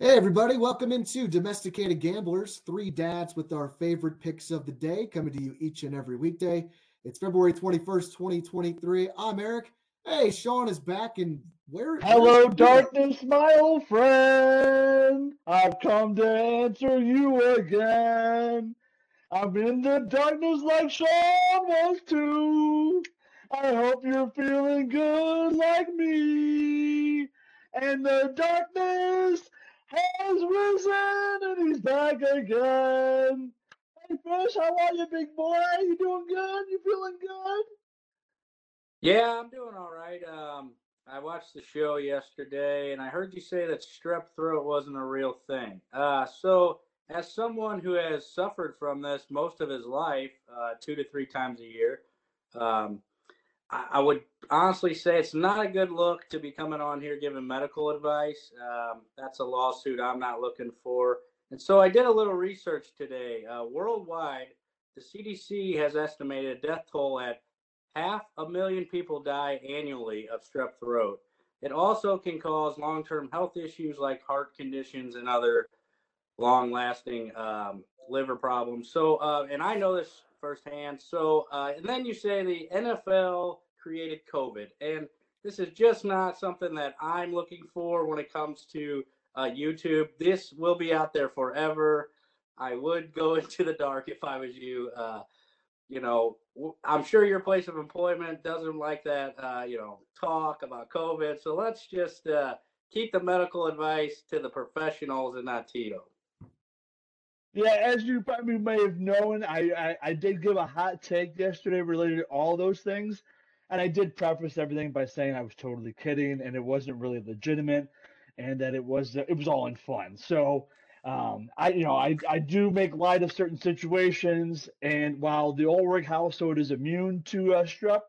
Hey, everybody, welcome into Domesticated Gamblers, three dads with our favorite picks of the day coming to you each and every weekday. It's February 21st, 2023. I'm Eric. Hey, Sean is back and where? Hello, darkness, my old friend. I've come to answer you again. I'm in the darkness like Sean was too. I hope you're feeling good like me. And the darkness has risen and he's back again. Hey, Fish, how are you, big boy? You doing good? You feeling good? Yeah, I'm doing all right. Um, I watched the show yesterday, and I heard you say that strep throat wasn't a real thing. Uh, so, as someone who has suffered from this most of his life, uh, two to three times a year, um, I, would honestly say it's not a good look to be coming on here giving medical advice. Um, that's a lawsuit I'm not looking for. And so I did a little research today. Uh, worldwide, the CDC has estimated a death toll at half a million people die annually of strep throat. It also can cause long term health issues like heart conditions and other long lasting um, liver problems. So, uh, and I know this firsthand. So, uh, and then you say the NFL created COVID, and this is just not something that I'm looking for when it comes to uh, YouTube. This will be out there forever. I would go into the dark if I was you. Uh, you know, I'm sure your place of employment doesn't like that, uh, you know, talk about COVID. So let's just uh, keep the medical advice to the professionals and not Tito. Yeah, as you probably may have known, I, I, I did give a hot take yesterday related to all those things. And I did preface everything by saying I was totally kidding and it wasn't really legitimate and that it was it was all in fun. So um, I you know I, I do make light of certain situations and while the Ulrich household is immune to uh, strep,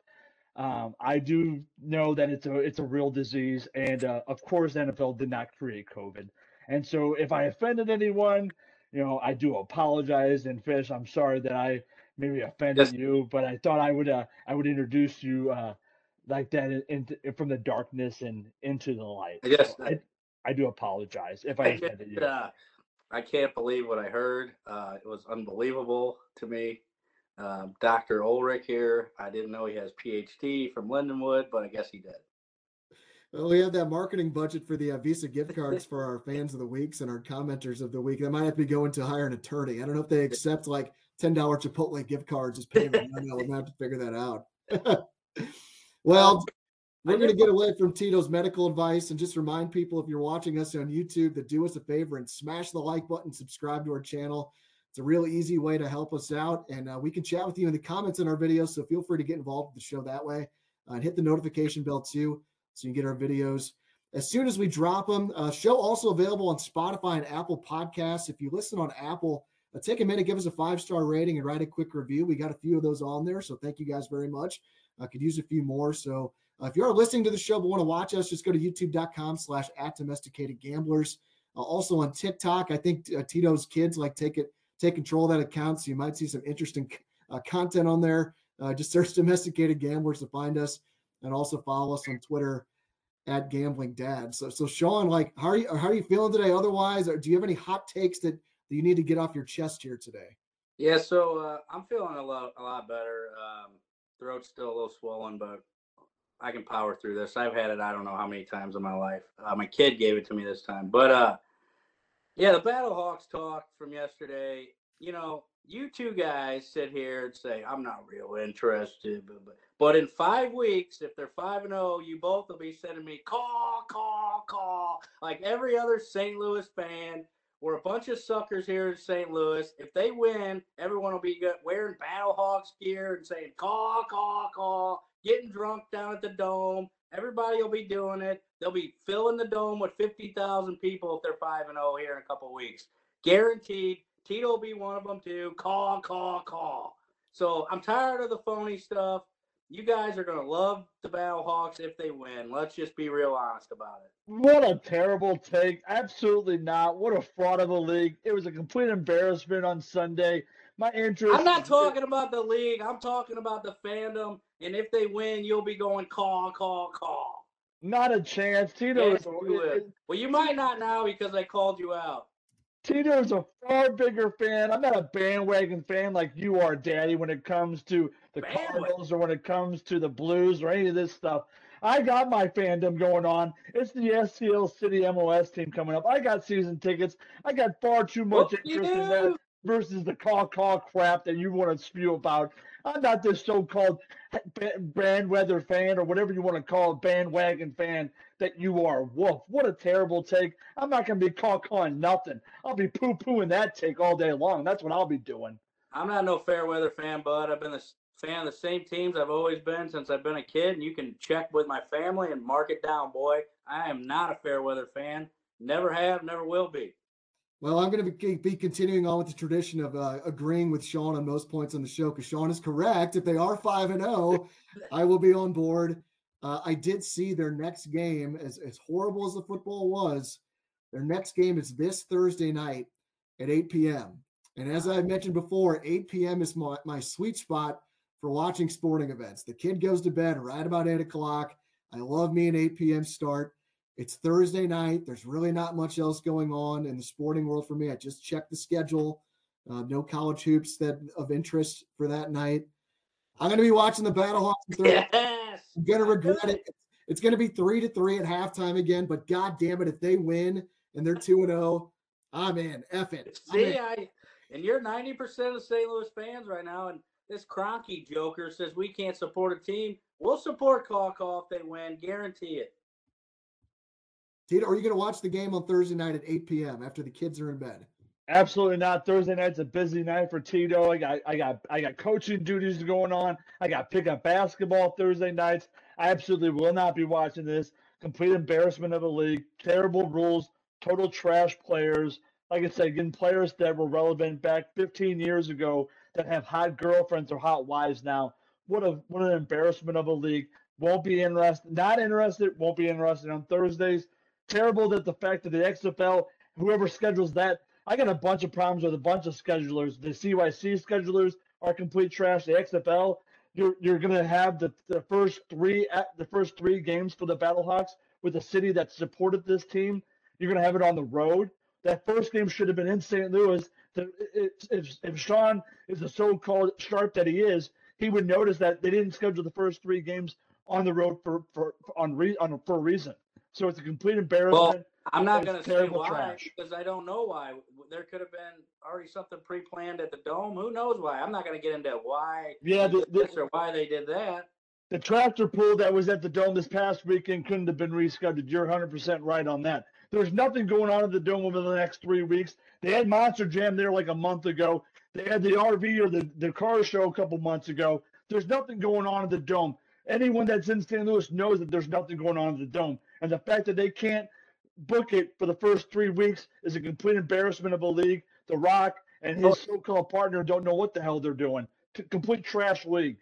um, I do know that it's a it's a real disease and uh, of course NFL did not create COVID. And so if I offended anyone, you know, I do apologize. And Fish, I'm sorry that I maybe offended yes. you, but I thought I would uh, I would introduce you uh, like that into from the darkness and into the light. Yes, so I, I do apologize if I, I offended you. Uh, I can't believe what I heard. Uh, it was unbelievable to me. Um, Dr. Ulrich here. I didn't know he has PhD from Lindenwood, but I guess he did. Well, we have that marketing budget for the uh, Visa gift cards for our fans of the weeks and our commenters of the week. That might have to go into hire an attorney. I don't know if they accept like ten dollar Chipotle gift cards as payment. I know we're gonna have to figure that out. well, we're going to get away from Tito's medical advice and just remind people if you're watching us on YouTube that do us a favor and smash the like button, subscribe to our channel. It's a real easy way to help us out, and uh, we can chat with you in the comments on our videos. So feel free to get involved with the show that way uh, and hit the notification bell too so you can get our videos as soon as we drop them. Uh, show also available on Spotify and Apple Podcasts. If you listen on Apple, uh, take a minute, give us a five star rating, and write a quick review. We got a few of those on there, so thank you guys very much. I could use a few more. So uh, if you are listening to the show but want to watch us, just go to youtube.com/slash at domesticated gamblers. Uh, also on TikTok, I think uh, Tito's kids like take it take control of that account, so you might see some interesting uh, content on there. just search domesticated gamblers to find us, and also follow us on Twitter at Gambling Dad. So, so Sean, like, how are you? How are you feeling today? Otherwise, or do you have any hot takes that, that you need to get off your chest here today? Yeah, so uh, I'm feeling a lot, a lot better. Um, throat's still a little swollen, but I can power through this. I've had it, I don't know how many times in my life. Uh, my kid gave it to me this time, but uh, yeah, the Battle Hawks talk from yesterday. You know, you two guys sit here and say, I'm not real interested. But, but, but in five weeks, if they're 5 and 0, you both will be sending me call, call, call. Like every other St. Louis fan, we're a bunch of suckers here in St. Louis. If they win, everyone will be wearing Battle Hawks gear and saying call, call, call, getting drunk down at the dome. Everybody will be doing it. They'll be filling the dome with 50,000 people if they're 5 and 0 here in a couple weeks. Guaranteed Tito will be one of them too. Call, call, call. So I'm tired of the phony stuff. You guys are going to love the Battle Hawks if they win. Let's just be real honest about it. What a terrible take. Absolutely not. What a fraud of a league. It was a complete embarrassment on Sunday. My interest. I'm not talking about the league. I'm talking about the fandom. And if they win, you'll be going call, call, call. Not a chance. Tito Yes, is you. Well, you might not now because I called you out. Tito's a far bigger fan. I'm not a bandwagon fan like you are, Daddy, when it comes to the Bandwagon. Cardinals or when it comes to the Blues or any of this stuff. I got my fandom going on. It's the STL City MOS team coming up. I got season tickets. I got far too much interest in that. Versus the call call crap that you want to spew about. I'm not this so-called ba- bandweather fan or whatever you want to call it, bandwagon fan that you are. Woof! What a terrible take. I'm not going to be call calling nothing. I'll be poo-pooing that take all day long. That's what I'll be doing. I'm not no fair weather fan, bud. I've been a fan of the same teams I've always been since I've been a kid, and you can check with my family and mark it down, boy. I am not a fair weather fan. Never have, never will be. Well, I'm going to be, be continuing on with the tradition of uh, agreeing with Sean on most points on the show because Sean is correct. If they are five and zero, I will be on board. Uh, I did see their next game, as as horrible as the football was, their next game is this Thursday night at 8 p.m. And as I mentioned before, 8 p.m. is my, my sweet spot for watching sporting events. The kid goes to bed right about 8 o'clock. I love me an 8 p.m. start. It's Thursday night. There's really not much else going on in the sporting world for me. I just checked the schedule. Uh, no college hoops that of interest for that night. I'm going to be watching the Battlehawks. Yes. I'm going to regret it. It's going to be three to three at halftime again. But God damn it, if they win and they're two and zero, I'm in. F it. I'm in. See, I and you're 90% of St. Louis fans right now, and this Cronky Joker says we can't support a team. We'll support Call Call if they win, guarantee it. Tito, are you going to watch the game on Thursday night at 8 p.m. after the kids are in bed? Absolutely not. Thursday night's a busy night for Tito. I got I got I got coaching duties going on. I got pickup basketball Thursday nights. I absolutely will not be watching this. Complete embarrassment of a league. Terrible rules. Total trash players. Like I said, getting players that were relevant back 15 years ago that have hot girlfriends or hot wives now. What a what an embarrassment of a league. Won't be interested. Not interested. Won't be interested on Thursdays. Terrible that the fact that the XFL, whoever schedules that, I got a bunch of problems with a bunch of schedulers. The CYC schedulers are complete trash. The XFL, you're you're gonna have the, the first three at the first three games for the Battlehawks with a city that supported this team. You're gonna have it on the road. That first game should have been in St. Louis. If, if, Sean is the so-called sharp that he is, he would notice that they didn't schedule the first three games on the road for, for on re, on for a reason. So it's a complete embarrassment. I'm not going to say why trash. because I don't know why. There could have been already something pre-planned at the dome. Who knows why? I'm not going to get into why yeah, they the, did the, this or why they did that. The tractor pull that was at the dome this past weekend couldn't have been rescheduled. You're 100% right on that. There's nothing going on at the dome over the next three weeks. They had Monster Jam there like a month ago. They had the RV or the, the car show a couple months ago. There's nothing going on at the dome. Anyone that's in St. Louis knows that there's nothing going on at the dome. And the fact that they can't book it for the first three weeks is a complete embarrassment of a league. The Rock and his oh. so-called partner don't know what the hell they're doing. Complete trash league.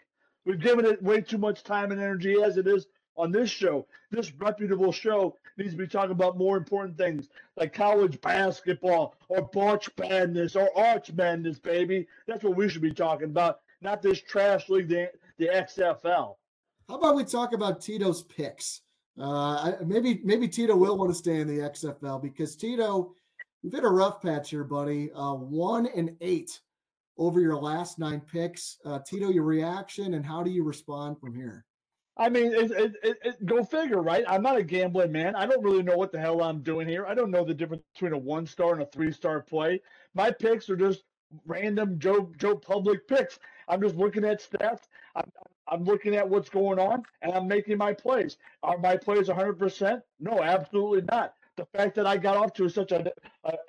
We've given it way too much time and energy as it is on this show. This reputable show needs to be talking about more important things like college basketball or March Madness or Arch Madness, baby. That's what we should be talking about, not this trash league, the, the XFL. How about we talk about Tito's picks? Uh, maybe maybe Tito will want to stay in the XFL because Tito, you've hit a rough patch here, buddy. Uh, one and eight over your last nine picks. Uh, Tito, your reaction and how do you respond from here? I mean, it, it, it, go figure, right? I'm not a gambling man. I don't really know what the hell I'm doing here. I don't know the difference between a one star and a three star play. My picks are just random Joe Joe Public picks. I'm just looking at stats. I'm, I'm looking at what's going on, and I'm making my plays. Are my plays 100%? No, absolutely not. The fact that I got off to such an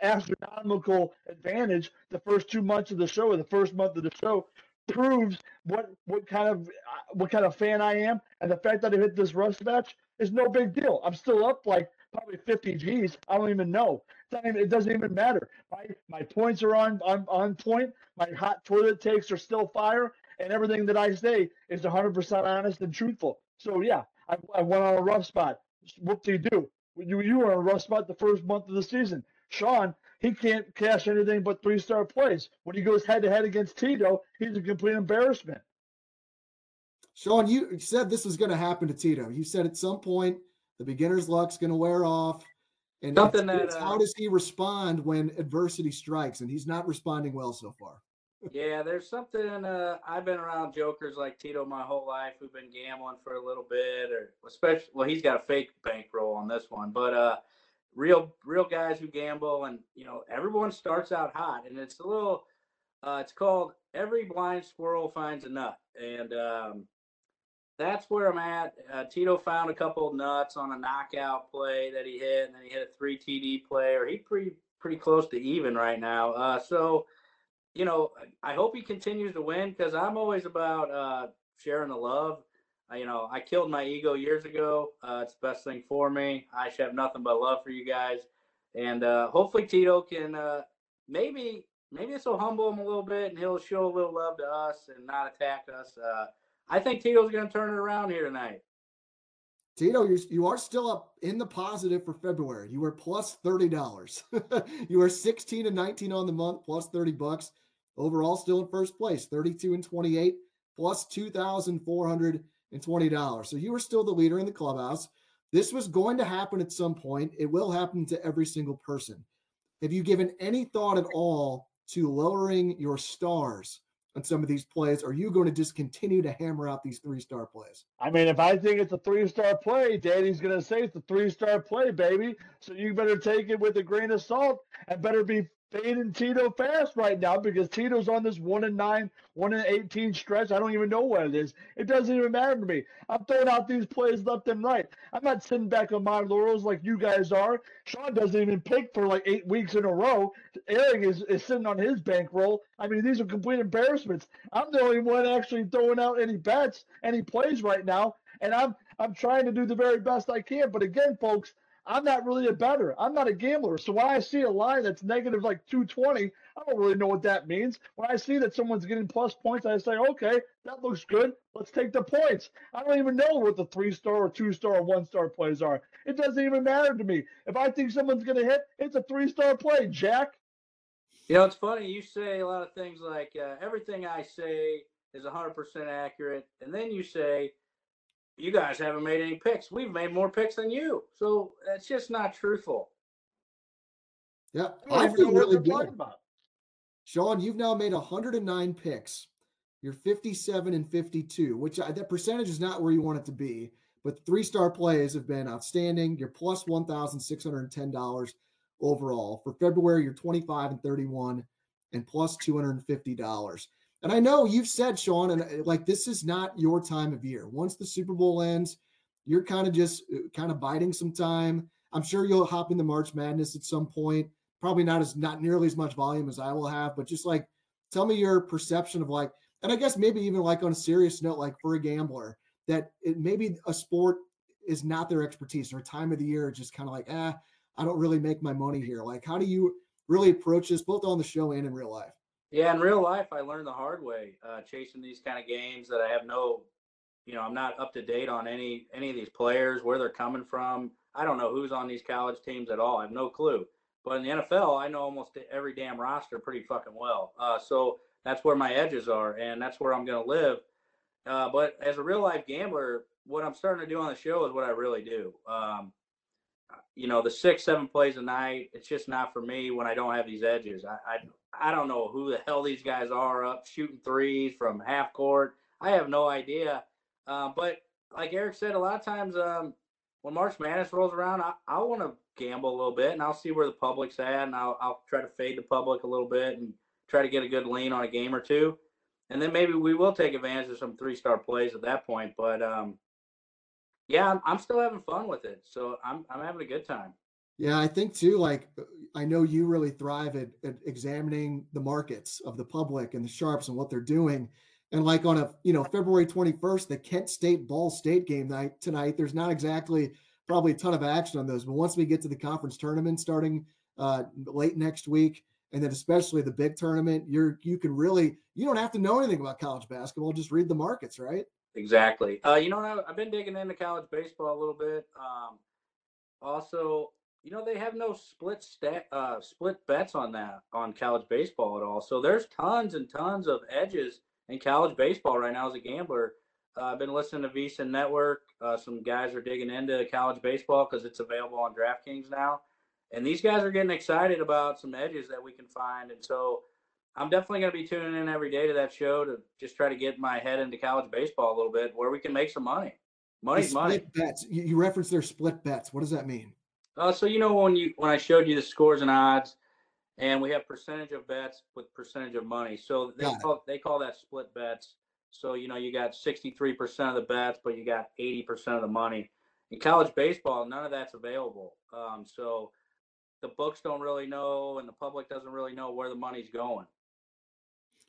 astronomical advantage the first two months of the show, or the first month of the show, proves what what kind of what kind of fan I am, and the fact that I hit this rust match is no big deal. I'm still up like probably 50 G's. I don't even know. Even, it doesn't even matter. My my points are on, on on point. My hot toilet takes are still fire, and everything that I say is 100% honest and truthful. So yeah, I, I went on a rough spot. What do you do? You you were on a rough spot the first month of the season. Sean, he can't cash anything but three star plays. When he goes head to head against Tito, he's a complete embarrassment. Sean, you said this was going to happen to Tito. You said at some point The beginner's luck's going to wear off. And Something that, uh, how does he respond when adversity strikes? And he's not responding well so far. Yeah, there's something. Uh, I've been around jokers like Tito my whole life who've been gambling for a little bit, or especially. Well, he's got a fake bankroll on this one, but uh, real, real guys who gamble, and you know, everyone starts out hot, and it's a little. Uh, it's called every blind squirrel finds a nut, and um, that's where I'm at. Uh, Tito found a couple of nuts on a knockout play that he hit, and then he hit a three TD play, or he pretty pretty close to even right now. Uh, so you know, I hope he continues to win because I'm always about uh, sharing the love. Uh, you know, I killed my ego years ago. Uh, it's the best thing for me. I should have nothing but love for you guys, and uh, hopefully Tito can uh, maybe maybe this will humble him a little bit and he'll show a little love to us and not attack us. Uh, I think Tito's going to turn it around here tonight. Tito, you're, you are still up in the positive for February. You were plus thirty dollars. you are sixteen and nineteen on the month, plus thirty bucks. Overall, still in first place, thirty-two and twenty-eight, plus plus two thousand four hundred and twenty dollars. So you are still the leader in the clubhouse. This was going to happen at some point. It will happen to every single person. Have you given any thought at all to lowering your stars on some of these plays? Are you going to just continue to hammer out these three-star plays? I mean, if I think it's a three star play, Danny's going to say it's a three star play, baby. So you better take it with a grain of salt and better be fading Tito fast right now because Tito's on this one and nine, one and 18 stretch. I don't even know what it is. It doesn't even matter to me. I'm throwing out these plays left and right. I'm not sitting back on my laurels like you guys are. Sean doesn't even pick for like eight weeks in a row. Eric is, is sitting on his bankroll. I mean, these are complete embarrassments. I'm the only one actually throwing out any bets, any plays right now, and I'm I'm trying to do the very best I can. But again, folks, I'm not really a better. I'm not a gambler. So when I see a line that's negative like 220, I don't really know what that means. When I see that someone's getting plus points, I say, okay, that looks good. Let's take the points. I don't even know what the three star or two star or one star plays are. It doesn't even matter to me. If I think someone's going to hit, it's a three star play, Jack. You know, it's funny. You say a lot of things like uh, everything I say is 100% accurate. And then you say, you guys haven't made any picks. We've made more picks than you. So that's just not truthful. Yeah, I I feel really good. about. Sean, you've now made 109 picks. You're 57 and 52, which I, that percentage is not where you want it to be. But three star plays have been outstanding. You're plus $1,610 overall. For February, you're 25 and 31 and plus $250. And I know you've said, Sean, and uh, like this is not your time of year. Once the Super Bowl ends, you're kind of just uh, kind of biding some time. I'm sure you'll hop into March Madness at some point probably not as not nearly as much volume as I will have, but just like tell me your perception of like, and I guess maybe even like on a serious note, like for a gambler, that it maybe a sport is not their expertise or time of the year, just kind of like, ah, I don't really make my money here. Like, how do you really approach this both on the show and in real life? Yeah, in real life, I learned the hard way uh, chasing these kind of games that I have no, you know, I'm not up to date on any any of these players, where they're coming from. I don't know who's on these college teams at all. I have no clue. But in the NFL, I know almost every damn roster pretty fucking well. Uh, so that's where my edges are, and that's where I'm going to live. Uh, but as a real life gambler, what I'm starting to do on the show is what I really do. Um, you know, the six, seven plays a night, it's just not for me when I don't have these edges. I, I, I don't know who the hell these guys are up shooting threes from half court. I have no idea. Uh, but like Eric said, a lot of times um, when March Madness rolls around, I, I want to gamble a little bit and I'll see where the public's at and I'll, I'll try to fade the public a little bit and try to get a good lean on a game or two. And then maybe we will take advantage of some three star plays at that point. But um, yeah, I'm, still having fun with it. So I'm, I'm having a good time. Yeah, I think too. Like, I know you really thrive at, at examining the markets of the public and the sharps and what they're doing. And like on a you know February 21st, the Kent State Ball State game night tonight, there's not exactly probably a ton of action on those. But once we get to the conference tournament starting uh, late next week, and then especially the big tournament, you're you can really you don't have to know anything about college basketball, just read the markets, right? Exactly. Uh, you know, I, I've been digging into college baseball a little bit. Um, also, you know, they have no split stat, uh, split bets on that on college baseball at all. So there's tons and tons of edges in college baseball right now as a gambler. Uh, I've been listening to VSiN Network. Uh, some guys are digging into college baseball because it's available on DraftKings now, and these guys are getting excited about some edges that we can find. And so, I'm definitely going to be tuning in every day to that show to just try to get my head into college baseball a little bit, where we can make some money. Money's split money. bets. You, you reference their split bets. What does that mean? Uh, so you know when you when I showed you the scores and odds, and we have percentage of bets with percentage of money. So they Got it. call they call that split bets. So you know you got sixty three percent of the bets, but you got eighty percent of the money. In college baseball, none of that's available. Um, so the books don't really know, and the public doesn't really know where the money's going.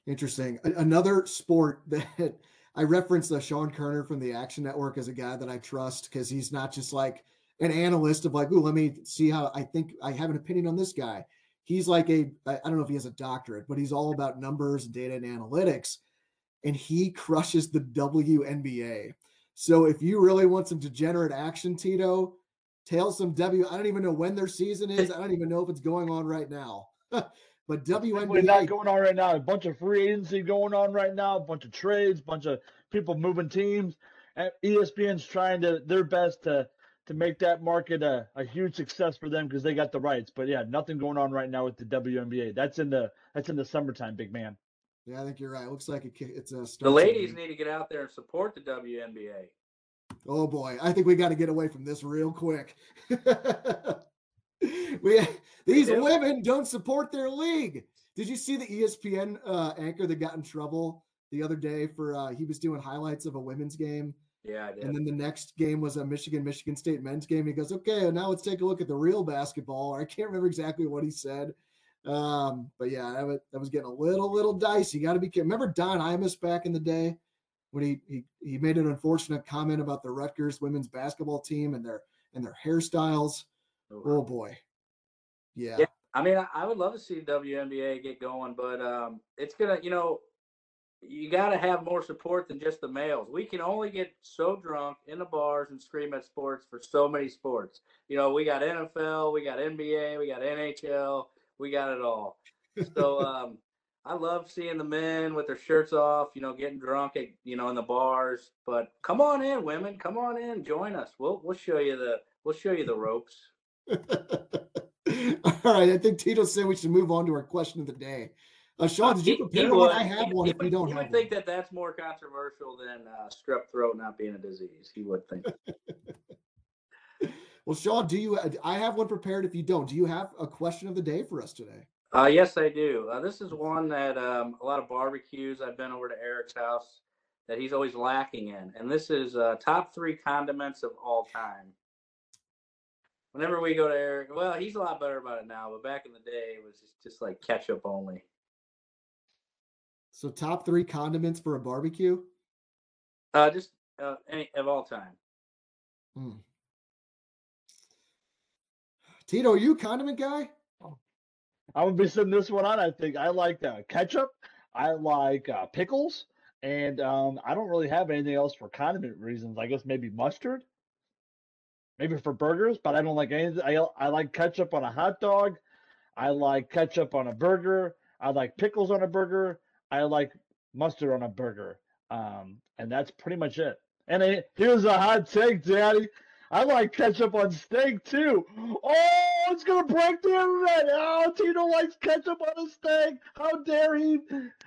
Interesting. Another sport that I reference uh, Sean Koerner from the Action Network as a guy that I trust because he's not just like an analyst of like, oh, let me see how I think I have an opinion on this guy. He's like a, I don't know if he has a doctorate, but he's all about numbers, data, and analytics. And he crushes the WNBA. So if you really want some degenerate action, Tito, tail some W. I don't even know when their season is. I don't even know if it's going on right now. but Definitely WNBA, not going on right now. A bunch of free agency going on right now. A bunch of trades. A bunch of people moving teams. And ESPN's trying to their best to to make that market a, a huge success for them because they got the rights. But yeah, nothing going on right now with the WNBA. That's in the that's in the summertime, big man. Yeah, I think you're right. It looks like it, it's a The ladies to- need to get out there and support the WNBA. Oh boy, I think we got to get away from this real quick. we these women don't support their league. Did you see the ESPN uh, anchor that got in trouble the other day for uh, he was doing highlights of a women's game, Yeah, I did. and then the next game was a Michigan Michigan State men's game. He goes, "Okay, now let's take a look at the real basketball." I can't remember exactly what he said, um, but yeah, that was, that was getting a little little dicey. You got to be careful. Remember Don Imus back in the day when he, he he made an unfortunate comment about the Rutgers women's basketball team and their and their hairstyles. Oh boy, yeah, Yeah. I mean, I, I would love to see WNBA get going, but um, it's gonna, you know, you got to have more support than just the males. We can only get so drunk in the bars and scream at sports for so many sports. You know, we got NFL, we got NBA, we got NHL, we got it all. So um, I love seeing the men with their shirts off, you know, getting drunk at, you know, in the bars. But come on in, women, come on in, join us. We'll we'll show you the we'll show you the ropes. All right, I think Tito said we should move on to our question of the day. Uh, Sean, did you He- he prepare one? I have one. he If you don't he would think one. that that's more controversial than uh, strep throat not being a disease. He would think. Well, Sean, do you? I have one prepared. If you don't, do you have a question of the day for us today? Uh, yes, I do. Uh, this is one that um, a lot of barbecues I've been over to Eric's house that he's always lacking in, and this is uh, top three condiments of all time. Whenever we go to Eric, well, he's a lot better about it now, but back in the day, it was just, just like ketchup only. So, top three condiments for a barbecue. Uh, just uh, any of all time. Hmm. Tito, are you a condiment guy? I'm gonna be sending this one on. I think I like uh, ketchup. I like uh, pickles, and um, I don't really have anything else for condiment reasons. I guess maybe mustard, maybe for burgers, but I don't like anything. I I like ketchup on a hot dog. I like ketchup on a burger. I like pickles on a burger. I like mustard on a burger. Um, and that's pretty much it. And I, here's a hot take, Daddy. I like ketchup on steak too. Oh, it's gonna break the internet. Oh, Tito likes ketchup on a steak. How dare he?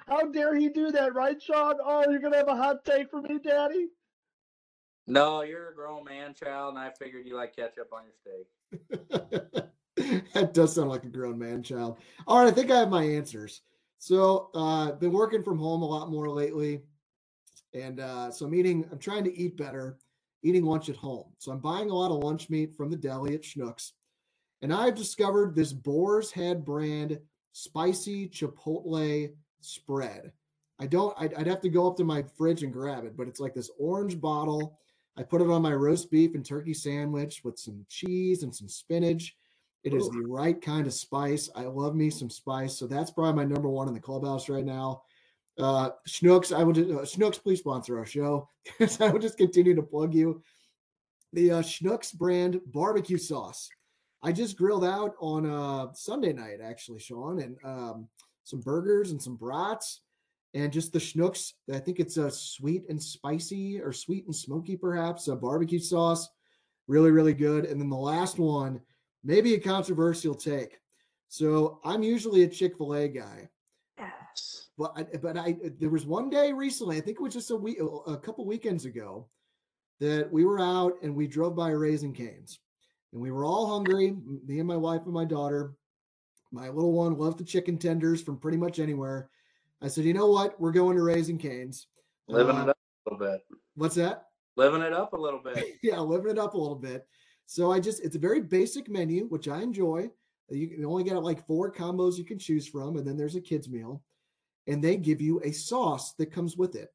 How dare he do that, right, Sean? Oh, you're gonna have a hot take for me, Daddy? No, you're a grown man, child, and I figured you like ketchup on your steak. that does sound like a grown man child. All right, I think I have my answers. So, uh, been working from home a lot more lately, and uh, so I'm eating. I'm trying to eat better, eating lunch at home. So I'm buying a lot of lunch meat from the deli at Schnucks, and I've discovered this Boar's Head brand spicy chipotle spread. I don't. I'd, I'd have to go up to my fridge and grab it, but it's like this orange bottle. I put it on my roast beef and turkey sandwich with some cheese and some spinach. It is Ooh. the right kind of spice. I love me some spice. So that's probably my number one in the clubhouse right now. Uh, Schnucks, I will just, uh, Schnucks, please sponsor our show. I will just continue to plug you. The uh, Schnucks brand barbecue sauce. I just grilled out on uh, Sunday night, actually, Sean, and um, some burgers and some brats. And just the Schnucks. I think it's a sweet and spicy or sweet and smoky, perhaps a barbecue sauce. Really, really good. And then the last one, maybe a controversial take. So I'm usually a Chick Fil A guy. Yes. But I, but I there was one day recently, I think it was just a week, a couple weekends ago, that we were out and we drove by Raising Canes, and we were all hungry. Me and my wife and my daughter. My little one loved the chicken tenders from pretty much anywhere. I said, you know what? We're going to Raising Canes. Living Uh, it up a little bit. What's that? Living it up a little bit. yeah, living it up a little bit. So I just, it's a very basic menu, which I enjoy. You can only get like four combos you can choose from, and then there's a kids meal, and they give you a sauce that comes with it.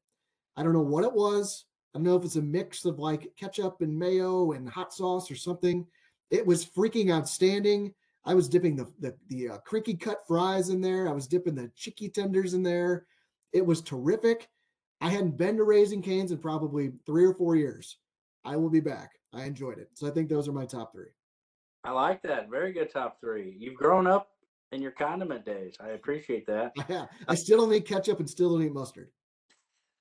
I don't know what it was. I don't know if it's a mix of like ketchup and mayo and hot sauce or something. It was freaking outstanding. I was dipping the the, the uh, crinkly cut fries in there. I was dipping the chicky tenders in there. It was terrific. I hadn't been to Raising Canes in probably three or four years. I will be back. I enjoyed it. So I think those are my top three. I like that. Very good top three. You've grown up in your condiment days. I appreciate that. Yeah, I still don't eat ketchup and still don't eat mustard.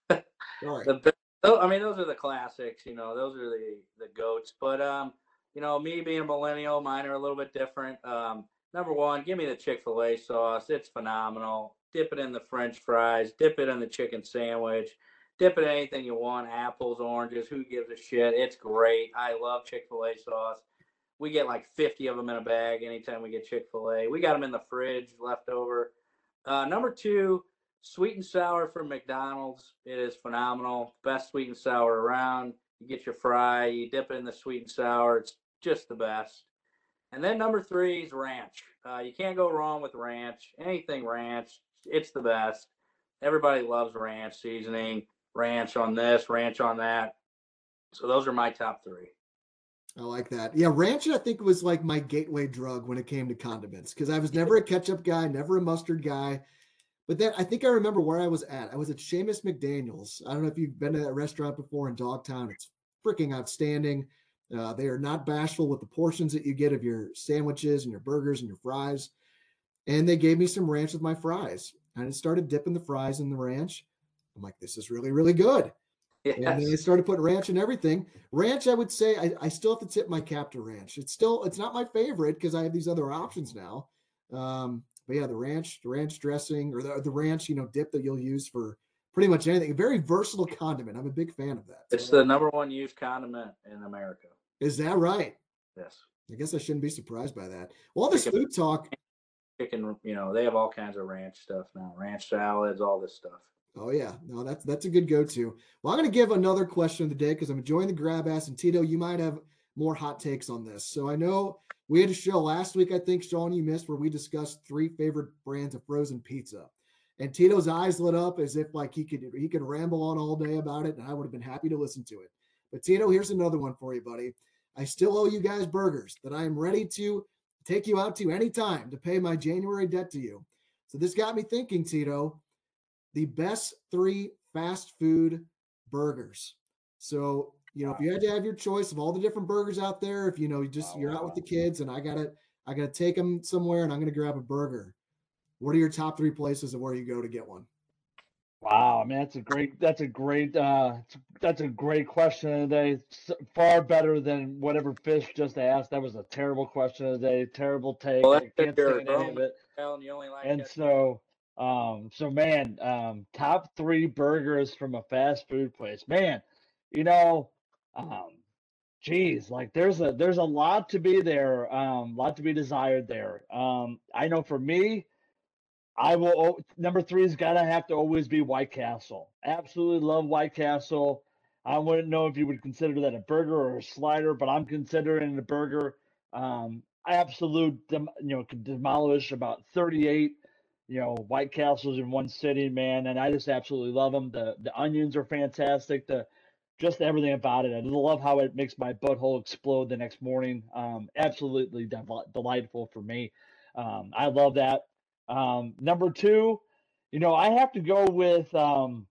Sorry. The I mean, those are the classics. You know, those are the the goats. But um, you know, me being a millennial, mine are a little bit different. Um, number one, give me the Chick Fil A sauce. It's phenomenal. Dip it in the French fries. Dip it in the chicken sandwich. Dip it in anything you want. Apples, oranges. Who gives a shit? It's great. I love Chick Fil A sauce. We get like 50 of them in a bag anytime we get Chick Fil A. We got them in the fridge left over. Uh, number two, sweet and sour from McDonald's. It is phenomenal. Best sweet and sour around. You get your fry, you dip it in the sweet and sour. It's just the best. And then number three is ranch. Uh, you can't go wrong with ranch. Anything ranch, it's the best. Everybody loves ranch seasoning, ranch on this, ranch on that. So those are my top three. I like that. Yeah, ranch I think was like my gateway drug when it came to condiments because I was never a ketchup guy, never a mustard guy. But then I think I remember where I was at. I was at Seamus McDaniel's. I don't know if you've been to that restaurant before in Dogtown. It's freaking outstanding. Uh, they are not bashful with the portions that you get of your sandwiches and your burgers and your fries. And they gave me some ranch with my fries. And I started dipping the fries in the ranch. I'm like, this is really, really good. And then I Yes. started putting ranch in everything. Ranch, I would say, I, I still have to tip my cap to ranch. It's still, it's not my favorite because I have these other options now. Um, but yeah, the ranch, the ranch dressing or the, the ranch, you know, dip that you'll use for pretty much anything. A very versatile condiment. I'm a big fan of that. It's So, the number one used condiment in America. Is that right? Yes. I guess I shouldn't be surprised by that. Well, all this Chicken- food talk. Chicken, you know, they have all kinds of ranch stuff now. Ranch salads, all this stuff. Oh yeah, no, that's that's a good go-to. Well, I'm going to give another question of the day because I'm enjoying the grab ass, and Tito, you might have more hot takes on this. So I know we had a show last week. I think Sean, you missed where we discussed three favorite brands of frozen pizza, and Tito's eyes lit up as if like he could he could ramble on all day about it, and I would have been happy to listen to it. But Tito, here's another one for you, buddy. I still owe you guys burgers that I am ready to take you out to anytime to pay my January debt to you. So this got me thinking, Tito the best three fast food burgers. So, you know, if you had to have your choice of all the different burgers out there, if you know, you just Wow, you're out with the kids and I gotta I gotta take them somewhere and I'm gonna grab a burger. What are your top three places of where you go to get one? Wow, man, that's a great that's a great uh that's a great question of the day. S- Far better than whatever fish just asked. That was a terrible question of the day. Terrible take. Well, I can't stand any of it. Hell, you only like And that- so um so man, um top three burgers from a fast food place. Man, you know, um geez, like there's a there's a lot to be there, um, lot to be desired there. Um I know for me, I will number three is gotta have to always be White Castle. Absolutely love White Castle. I wouldn't know if you would consider that a burger or a slider, but I'm considering it a burger. Um, absolute, dem- you know, demolish about 38, you know, White Castles in one sitting, man, and I just absolutely love them. The the onions are fantastic. The just everything about it. I love how it makes my butthole explode the next morning. Um, absolutely del- delightful for me. Um, I love that. Um, number two, you know, I have to go with um,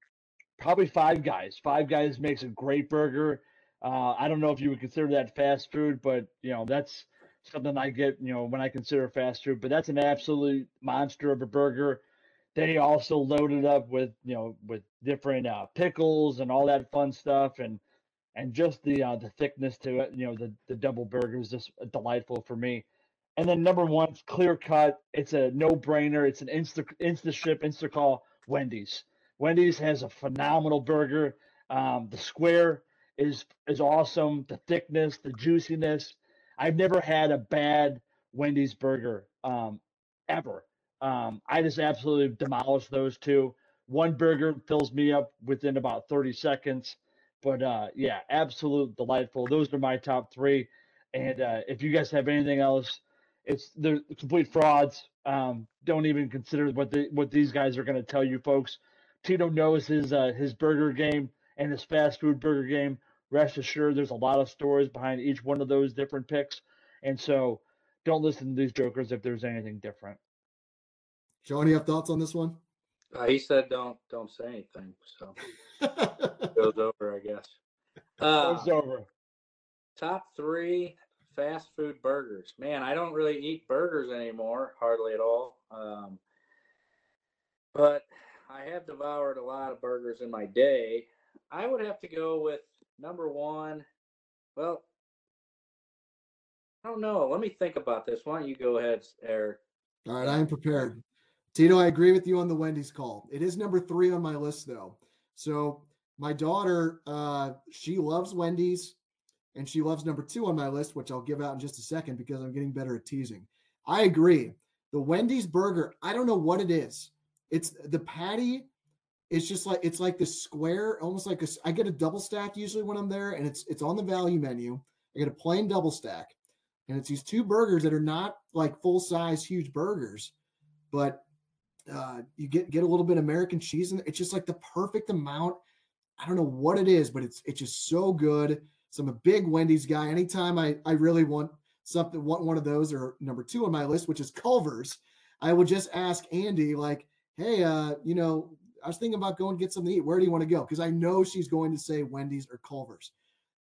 probably Five Guys. Five Guys makes a great burger. Uh, I don't know if you would consider that fast food, but you know, that's something I get, you know, when I consider fast food. But that's an absolute monster of a burger. they also loaded up with you know with different uh, pickles and all that fun stuff and and just the uh, the thickness to it. You know, the the double burger was just delightful for me. And then number one, it's clear cut. It's a no brainer. It's an insta insta ship, insta call. Wendy's. Wendy's has a phenomenal burger. Um, the square is is awesome. The thickness, the juiciness. I've never had a bad Wendy's burger um, ever. Um, I just absolutely demolished those two. One burger fills me up within about 30 seconds. But uh, yeah, absolute delightful. Those are my top three. And uh, if you guys have anything else, it's they're complete frauds. Um, don't even consider what the what these guys are going to tell you, folks. Tito knows his uh, his burger game and his fast food burger game. Rest assured, there's a lot of stories behind each one of those different picks, and so don't listen to these jokers if there's anything different. Sean, you have thoughts on this one? Uh, he said don't don't say anything, so goes over, I guess. Uh, Goes over. top three fast food burgers. Man, I don't really eat burgers anymore, hardly at all. Um, but I have devoured a lot of burgers in my day. I would have to go with number one. Well, I don't know. Let me think about this. Why don't you go ahead, Eric? All right, I am prepared. Tito, I agree with you on the Wendy's call. It is number three on my list, though. So my daughter, uh, she loves Wendy's, and she loves number two on my list, which I'll give out in just a second because I'm getting better at teasing. I agree. The Wendy's burger, I don't know what it is. It's the patty. It's just like it's like the square, almost like a. I get a double stack usually when I'm there, and it's it's on the value menu. I get a plain double stack, and it's these two burgers that are not like full size huge burgers, but uh, you get get a little bit of American cheese in it. It's just like the perfect amount. I don't know what it is, but it's it's just so good. So I'm a big Wendy's guy. Anytime I I really want something, want one of those or number two on my list, which is Culver's, I will just ask Andy like, hey, uh, you know, I was thinking about going to get something to eat. Where do you want to go? Because I know she's going to say Wendy's or Culver's.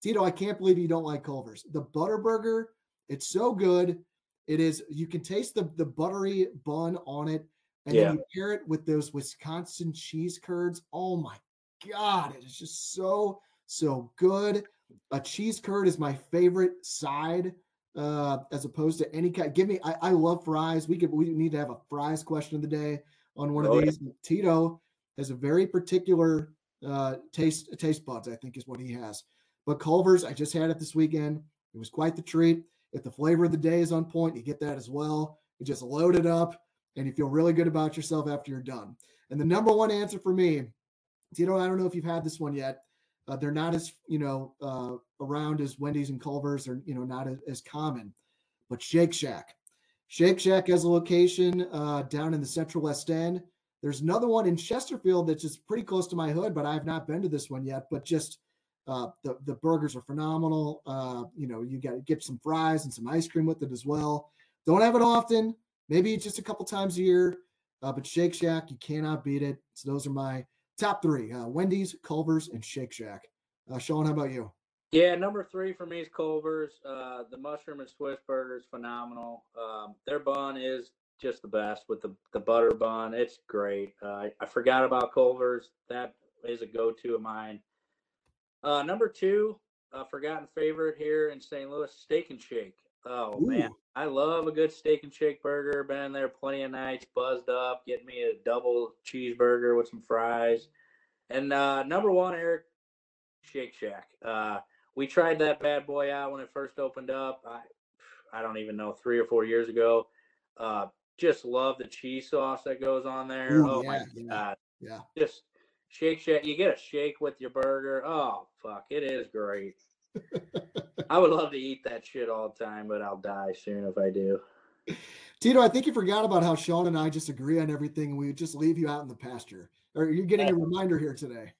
Tito, I can't believe you don't like Culver's. The butter burger, it's so good. It is. You can taste the the buttery bun on it. And Yeah. then you pair it with those Wisconsin cheese curds. Oh my God, it is just so, so good. A cheese curd is my favorite side uh, as opposed to any kind. Give me, I, I love fries. We could, we need to have a fries question of the day on one of Oh, yeah. these. Tito has a very particular uh, taste, taste buds, I think is what he has. But Culver's, I just had it this weekend. It was quite the treat. If the flavor of the day is on point, you get that as well. You just load it up and you feel really good about yourself after you're done. And the number one answer for me, Tito, I don't know if you've had this one yet. Uh, they're not as you know uh, around as Wendy's and Culver's. They're you know not as, as common, but Shake Shack. Shake Shack has a location uh, down in the Central West End. There's another one in Chesterfield that's just pretty close to my hood, but I have not been to this one yet. But just uh, the the burgers are phenomenal. Uh, you know, you got to get some fries and some ice cream with it as well. Don't have it often, maybe just a couple times a year. Uh, but Shake Shack, you cannot beat it. So those are my top three: uh, Wendy's, Culver's, and Shake Shack. Uh, Sean, how about you? Yeah, number three for me is Culver's. Uh, the mushroom and Swiss burger is phenomenal. Um, their bun is just the best with the, the butter bun. It's great. Uh, I, I forgot about Culver's. That is a go to of mine. Uh, number two, a forgotten favorite here in St. Louis, Steak and Shake. Oh, man. I love a good steak and shake burger. Been in there plenty of nights, buzzed up, getting me a double cheeseburger with some fries. And uh, number one, Eric, Shake Shack. Uh, we tried that bad boy out when it first opened up. I, I don't even know, three or four years ago. Uh, just love the cheese sauce that goes on there. Ooh, oh my yeah, yeah. god, Yeah. just Shake Shack. You get a shake with your burger. Oh fuck, it is great. I would love to eat that shit all the time, but I'll die soon if I do. Tito, I think you forgot about how Sean and I just agree on everything, and we just leave you out in the pasture. Or you're getting a reminder here today.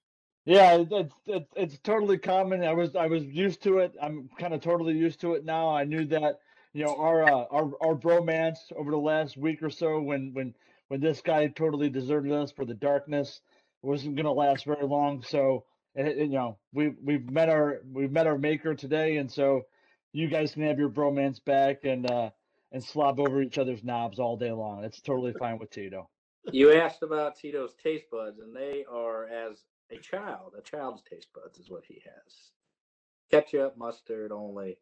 Yeah, it's it's it's totally common. I was I was used to it. I'm kind of totally used to it now. I knew that you know our uh, our our bromance over the last week or so when when when this guy totally deserted us for the darkness wasn't going to last very long. So it, it- you know we we've met our we've met our maker today, and so you guys can have your bromance back and uh and slob over each other's knobs all day long. It's totally fine with Tito. you asked about Tito's taste buds, and they are as a child. A child's taste buds is what he has. Ketchup, mustard only.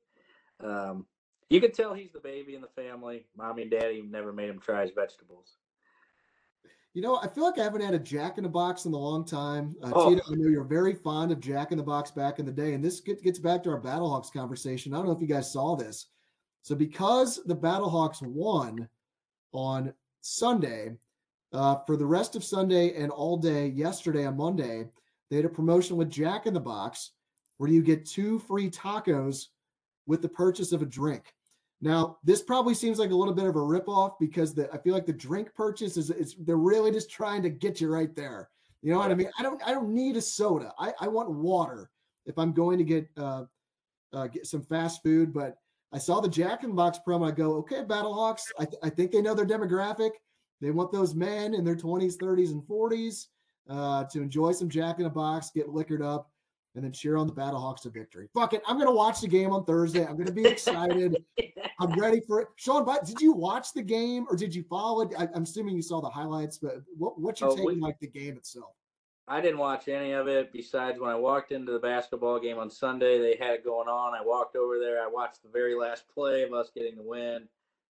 Um, you can tell he's the baby in the family. Mommy and daddy never made him try his vegetables. You know, I feel like I haven't had a Jack in the Box in a long time. Uh, Oh. Tito, I know you're very fond of Jack in the Box back in the day, and this get, gets back to our Battlehawks conversation. I don't know if you guys saw this. So, because the Battlehawks won on Sunday, uh, for the rest of Sunday and all day yesterday on Monday, they had a promotion with Jack in the Box where you get two free tacos with the purchase of a drink. Now, this probably seems like a little bit of a ripoff because the I feel like the drink purchase is is they're really just trying to get you right there. You know what I mean? I don't I don't need a soda. I, I want water if I'm going to get uh, uh get some fast food. But I saw the Jack in the Box promo. I go, okay, Battlehawks. I, th- I think they know their demographic. They want those men in their 20s, 30s, and 40s uh, to enjoy some Jack in the Box, get liquored up, and then cheer on the Battlehawks to victory. Fuck it. I'm going to watch the game on Thursday. I'm going to be excited. I'm ready for it. Sean, but did you watch the game or did you follow it? I, am assuming you saw the highlights, but what, what's your Oh, take on like the game itself? I didn't watch any of it besides when I walked into the basketball game on Sunday, they had it going on. I walked over there. I watched the very last play of us getting the win.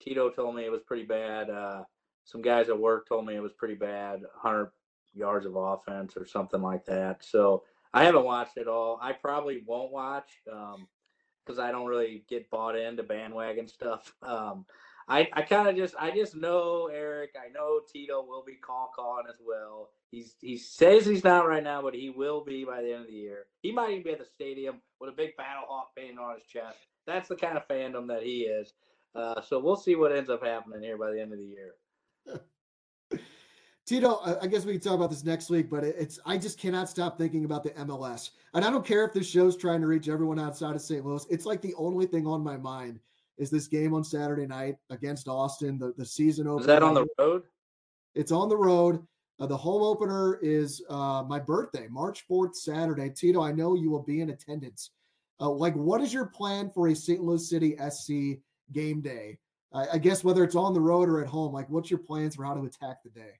Tito told me it was pretty bad. Uh, some guys at work told me it was pretty bad 100 yards of offense or something like that. So I haven't watched it all. I probably won't watch because I don't really get bought into bandwagon stuff. Um, I, I kind of just I just know Eric. I know Tito will be call calling as well. He's he says he's not right now, but he will be by the end of the year. He might even be at the stadium with a big Battle Hawk painted on his chest. That's the kind of fandom that he is. Uh, so we'll see what ends up happening here by the end of the year. Tito, I guess we can talk about this next week, but it's I just cannot stop thinking about the MLS. And I don't care if this show's trying to reach everyone outside of St. Louis. It's like the only thing on my mind is this game on Saturday night against Austin, the, the season opener. Is that on the road? It's on the road. Uh, the home opener is uh, my birthday, March 4th, Saturday. Tito, I know you will be in attendance. Uh, like, what is your plan for a St. Louis City SC game day? I I guess whether it's on the road or at home, like, what's your plans for how to attack the day?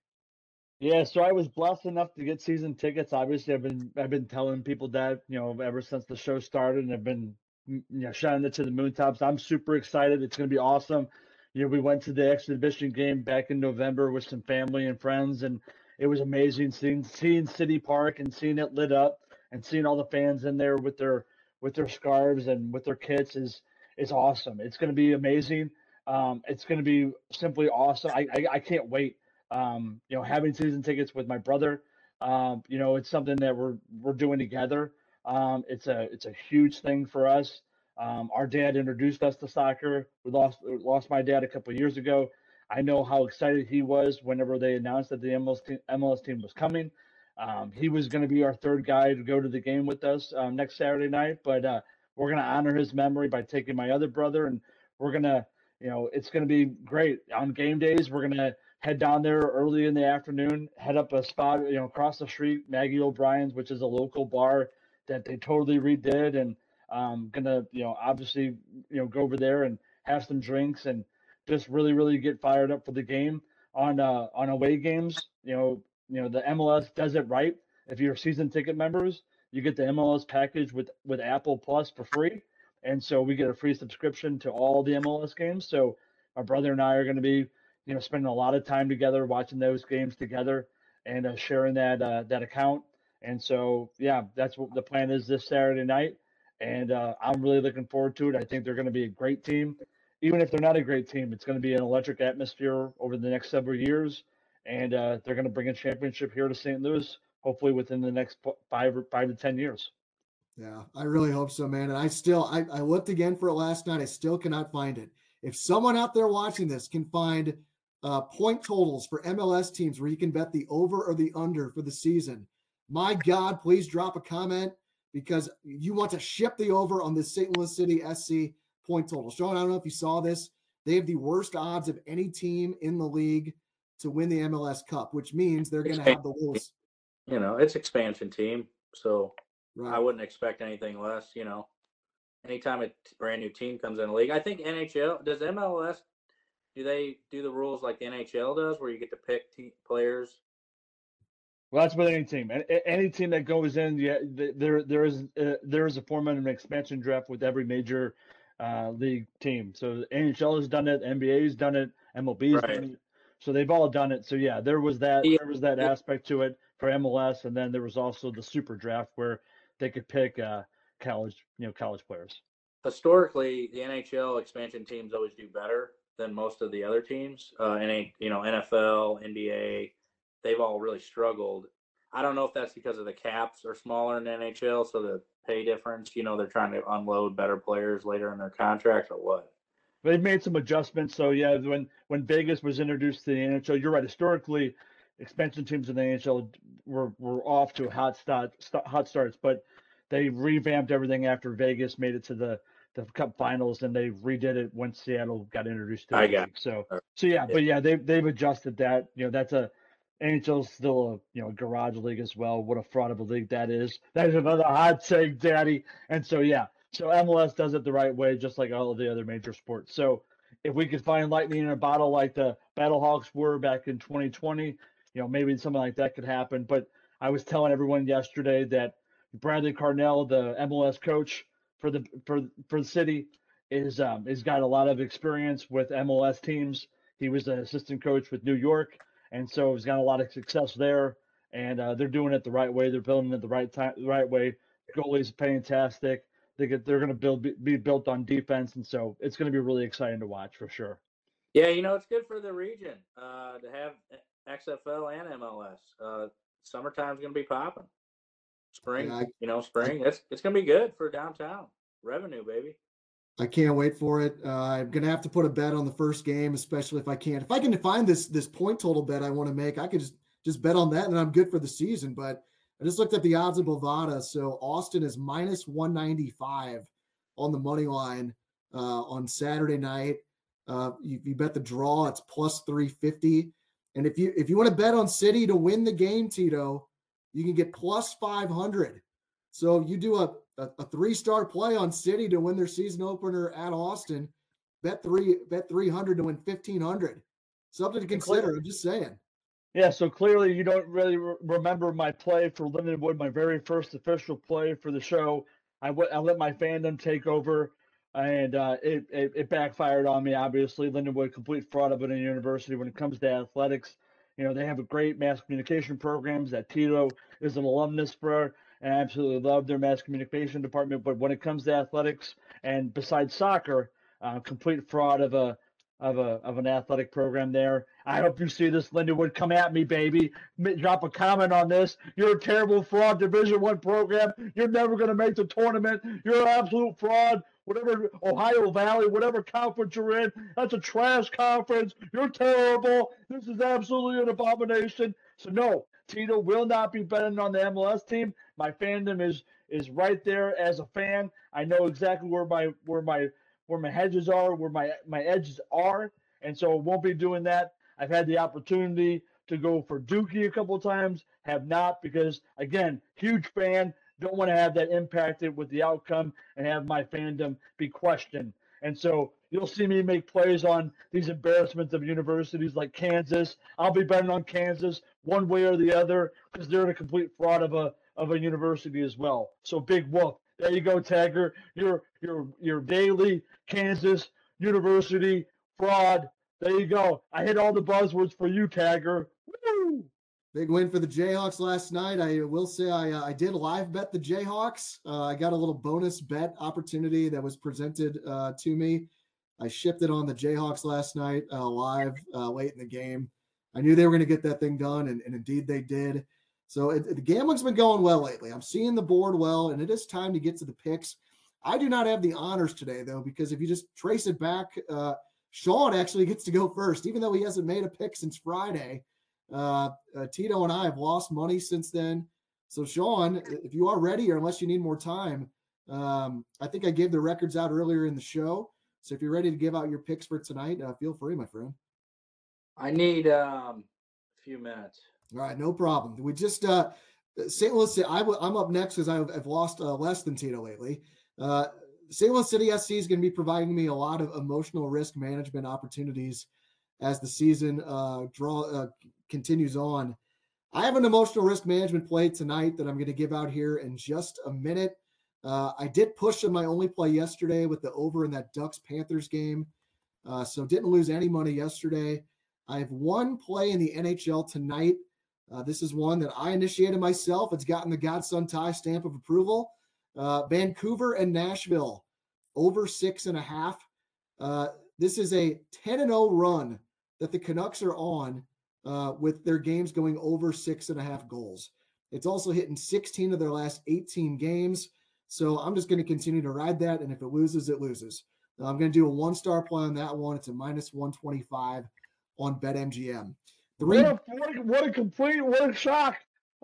Yeah, so I was blessed enough to get season tickets. Obviously, I've been I've been telling people that you know ever since the show started, and I've been mm, you know shining it to the moontops. I'm super excited. It's going to be awesome. You know, we went to the exhibition game back in November with some family and friends, and it was amazing seeing seeing City Park and seeing it lit up and seeing all the fans in there with their with their scarves and with their kits is is awesome. It's going to be amazing. Um, it's going to be simply awesome. I, I I can't wait um, you know, having season tickets with my brother. Um, you know, it's something that we're we're doing together. Um, it's a it's a huge thing for us. Um, our dad introduced us to soccer. We lost lost my dad a couple years ago. I know how excited he was whenever they announced that the MLS team, MLS team was coming. Um, he was going to be our third guy to go to the game with us um, next Saturday night, but uh, we're going to honor his memory by taking my other brother, and we're going to, you know, it's going to be great on game days. We're going to head down there early in the afternoon, head up a spot, you know, across the street, Maggie O'Brien's, which is a local bar that they totally redid, and um, gonna, you know, obviously, you know, go over there and have some drinks and just really, really get fired up for the game on uh, on away games. You know, you know, the MLS does it right. If you're season ticket members, you get the MLS package with with Apple Plus for free, and so we get a free subscription to all the MLS games. So my brother and I are going to be you know, spending a lot of time together, watching those games together, and uh, sharing that uh, that account. And so, yeah, that's what the plan is this Saturday night, and uh, I'm really looking forward to it. I think they're going to be a great team, even if they're not a great team. It's going to be an electric atmosphere over the next several years, and uh, they're going to bring a championship here to St. Louis, hopefully within the next five or five to ten years. Yeah, I really hope so, man. And I still, I, I looked again for it last night. I still cannot find it. If someone out there watching this can find uh, point totals for MLS teams where you can bet the over or the under for the season, my God, please drop a comment because you want to ship the over on the St. Louis City SC point total. Sean, I don't know if you saw this. They have the worst odds of any team in the league to win the MLS Cup, which means they're going to have the lowest. You know, it's expansion team, so Right. I wouldn't expect anything less. You know, anytime a brand new team comes in the league, I think NHL does MLS Do they do the rules like the NHL does, where you get to pick te- players? Well, that's with any team. Any team that goes in, yeah, there there is uh, there is a format of an expansion draft with every major uh, league team. So NHL has done it, NBA has done it, MLB has Right. done it. So they've all done it. So yeah, there was that Yeah. there was that Yeah. aspect to it for MLS, and then there was also the super draft where they could pick uh, college you know college players. Historically, the NHL expansion teams always do better than most of the other teams. Uh, and you know, NFL, NBA, they've all really struggled. I don't know if that's because of the caps are smaller in NHL, so the pay difference. You know, they're trying to unload better players later in their contracts, or what? They've made some adjustments. So yeah, when when Vegas was introduced to the NHL, you're right. Historically, expansion teams in the NHL were were off to hot start, hot starts, but they revamped everything after Vegas made it to the the Cup Finals, and they redid it when Seattle got introduced to the I got league. So it. so yeah, but yeah, they they've adjusted that. You know, that's a NHL's still a you know garage league as well. What a fraud of a league that is. That is another hot take, Daddy. And so yeah, so MLS does it the right way, just like all of the other major sports. So if we could find lightning in a bottle like the Battlehawks were back in 2020, you know, maybe something like that could happen. But I was telling everyone yesterday that Bradley Carnell, the MLS coach for the for for the city, is um has got a lot of experience with MLS teams. He was an assistant coach with New York, and so he's got a lot of success there. And uh, they're doing it the right way. They're building it the right time, the right way. Goalies fantastic. They get they're going to build be, built on defense, and so it's going to be really exciting to watch for sure. Yeah, you know, it's good for the region uh, to have XFL and MLS. Uh, summertime's going to be popping. Spring, I- you know, spring. It's it's going to be good for downtown revenue, baby. I can't wait for it. Uh, I'm gonna have to put a bet on the first game, especially if I can. If I can find this this point total bet I want to make, I could just just bet on that, and I'm good for the season. But I just looked at the odds of Bovada. So Austin is minus 195 on the money line uh, on Saturday night. Uh, you, you bet the draw, it's plus 350. And if you if you want to bet on City to win the game, Tito, you can get plus 500. So you do a a, a three star play on City to win their season opener at Austin. Bet three, bet three hundred to win fifteen hundred. Something to consider. I'm just saying. Yeah, so clearly you don't really re- remember my play for Lindenwood, my very first official play for the show. I w- I let my fandom take over, and uh, it, it it backfired on me. Obviously, Lindenwood complete fraud of a university when it comes to athletics. You know they have a great mass communication programs that Tito is an alumnus for, and I absolutely love their mass communication department. But when it comes to athletics and besides soccer, uh, complete fraud of a of a of an athletic program there. I hope you see this, Linda Lindenwood. Come at me, baby. Drop a comment on this. You're a terrible fraud Division One program. You're never going to make the tournament. You're an absolute fraud. Whatever Ohio Valley, whatever conference you're in, that's a trash conference. You're terrible. This is absolutely an abomination. So no, Tito will not be betting on the MLS team. My fandom is is right there as a fan. I know exactly where my where my where my hedges are, where my my edges are, and so won't be doing that. I've had the opportunity to go for Dookie a couple times, have not because again, huge fan. Don't want to have that impacted with the outcome and have my fandom be questioned. And so you'll see me make plays on these embarrassments of universities like Kansas. I'll be betting on Kansas one way or the other because they're a complete fraud of a of a university as well. So big whoop. There you go, Tagger. Your your your daily Kansas University fraud. There you go. I hit all the buzzwords for you, Tagger. Big win for the Jayhawks last night. I will say I, uh, I did live bet the Jayhawks. Uh, I got a little bonus bet opportunity that was presented uh, to me. I shipped it on the Jayhawks last night uh, live uh, late in the game. I knew they were going to get that thing done, and, and indeed they did. So it, the gambling's been going well lately. I'm seeing the board well, and it is time to get to the picks. I do not have the honors today, though, because if you just trace it back, uh, Sean actually gets to go first, even though he hasn't made a pick since Friday. Uh, uh, Tito and I have lost money since then. So, Sean, if you are ready, or unless you need more time, um, I think I gave the records out earlier in the show. So, if you're ready to give out your picks for tonight, uh, feel free, my friend. I need um, a few minutes. All right, no problem. We just uh, St. Louis. I, w- I'm up next because I've, I've lost uh, less than Tito lately. Uh, St. Louis City SC is going to be providing me a lot of emotional risk management opportunities as the season uh, draw uh, continues on. I have an emotional risk management play tonight that I'm going to give out here in just a minute. Uh, I did push in my only play yesterday with the over in that Ducks Panthers game, uh, so didn't lose any money yesterday. I have one play in the NHL tonight. Uh, this is one that I initiated myself. It's gotten the Godson tie stamp of approval. Uh, Vancouver and Nashville over six and a half. Uh, this is a 10 and 0 run that the Canucks are on uh, with their games going over six and a half goals. It's also hitting 16 of their last 18 games. So I'm just going to continue to ride that. And if it loses, it loses. I'm going to do a one star play on that one. It's a minus 125 on BetMGM. Three. What a, what a, complete, what a shock.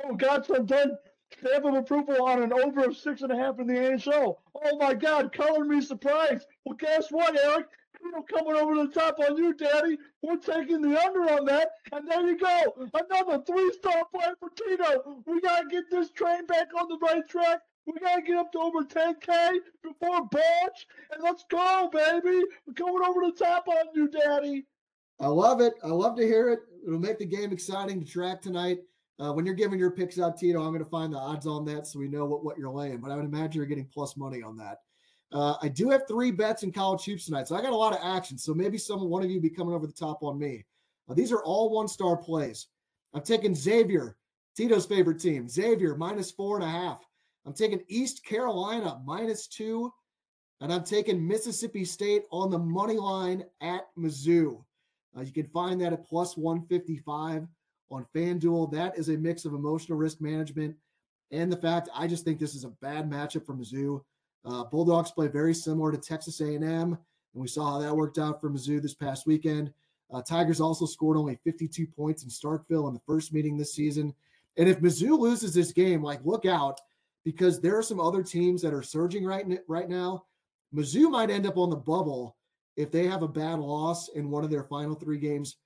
Oh, God, so done stamp of approval on an over of six and a half in the NHL. Oh my God, color me surprised. Well, guess what, Eric? Tito coming over the top on you, Daddy. We're taking the under on that. And there you go. Another three star play for Tito. We got to get this train back on the right track. We got to get up to over 10K before Batch. And let's go, baby. We're coming over the top on you, Daddy. I love it. I love to hear it. It'll make the game exciting to track tonight. Uh, when you're giving your picks out, Tito, I'm going to find the odds on that so we know what, what you're laying. But I would imagine you're getting plus money on that. Uh, I do have three bets in college hoops tonight, so I got a lot of action. So maybe some one of you be coming over the top on me. Uh, these are all one star plays. I'm taking Xavier, Tito's favorite team. Xavier minus four and a half. I'm taking East Carolina minus two, and I'm taking Mississippi State on the money line at Mizzou. Uh, you can find that at plus 155 on FanDuel. That is a mix of emotional risk management and the fact I just think this is a bad matchup for Mizzou. Uh, Bulldogs play very similar to Texas A&M, and we saw how that worked out for Mizzou this past weekend. Uh, Tigers also scored only 52 points in Starkville in the first meeting this season. And if Mizzou loses this game, like look out because there are some other teams that are surging right right now. Mizzou might end up on the bubble if they have a bad loss in one of their final three games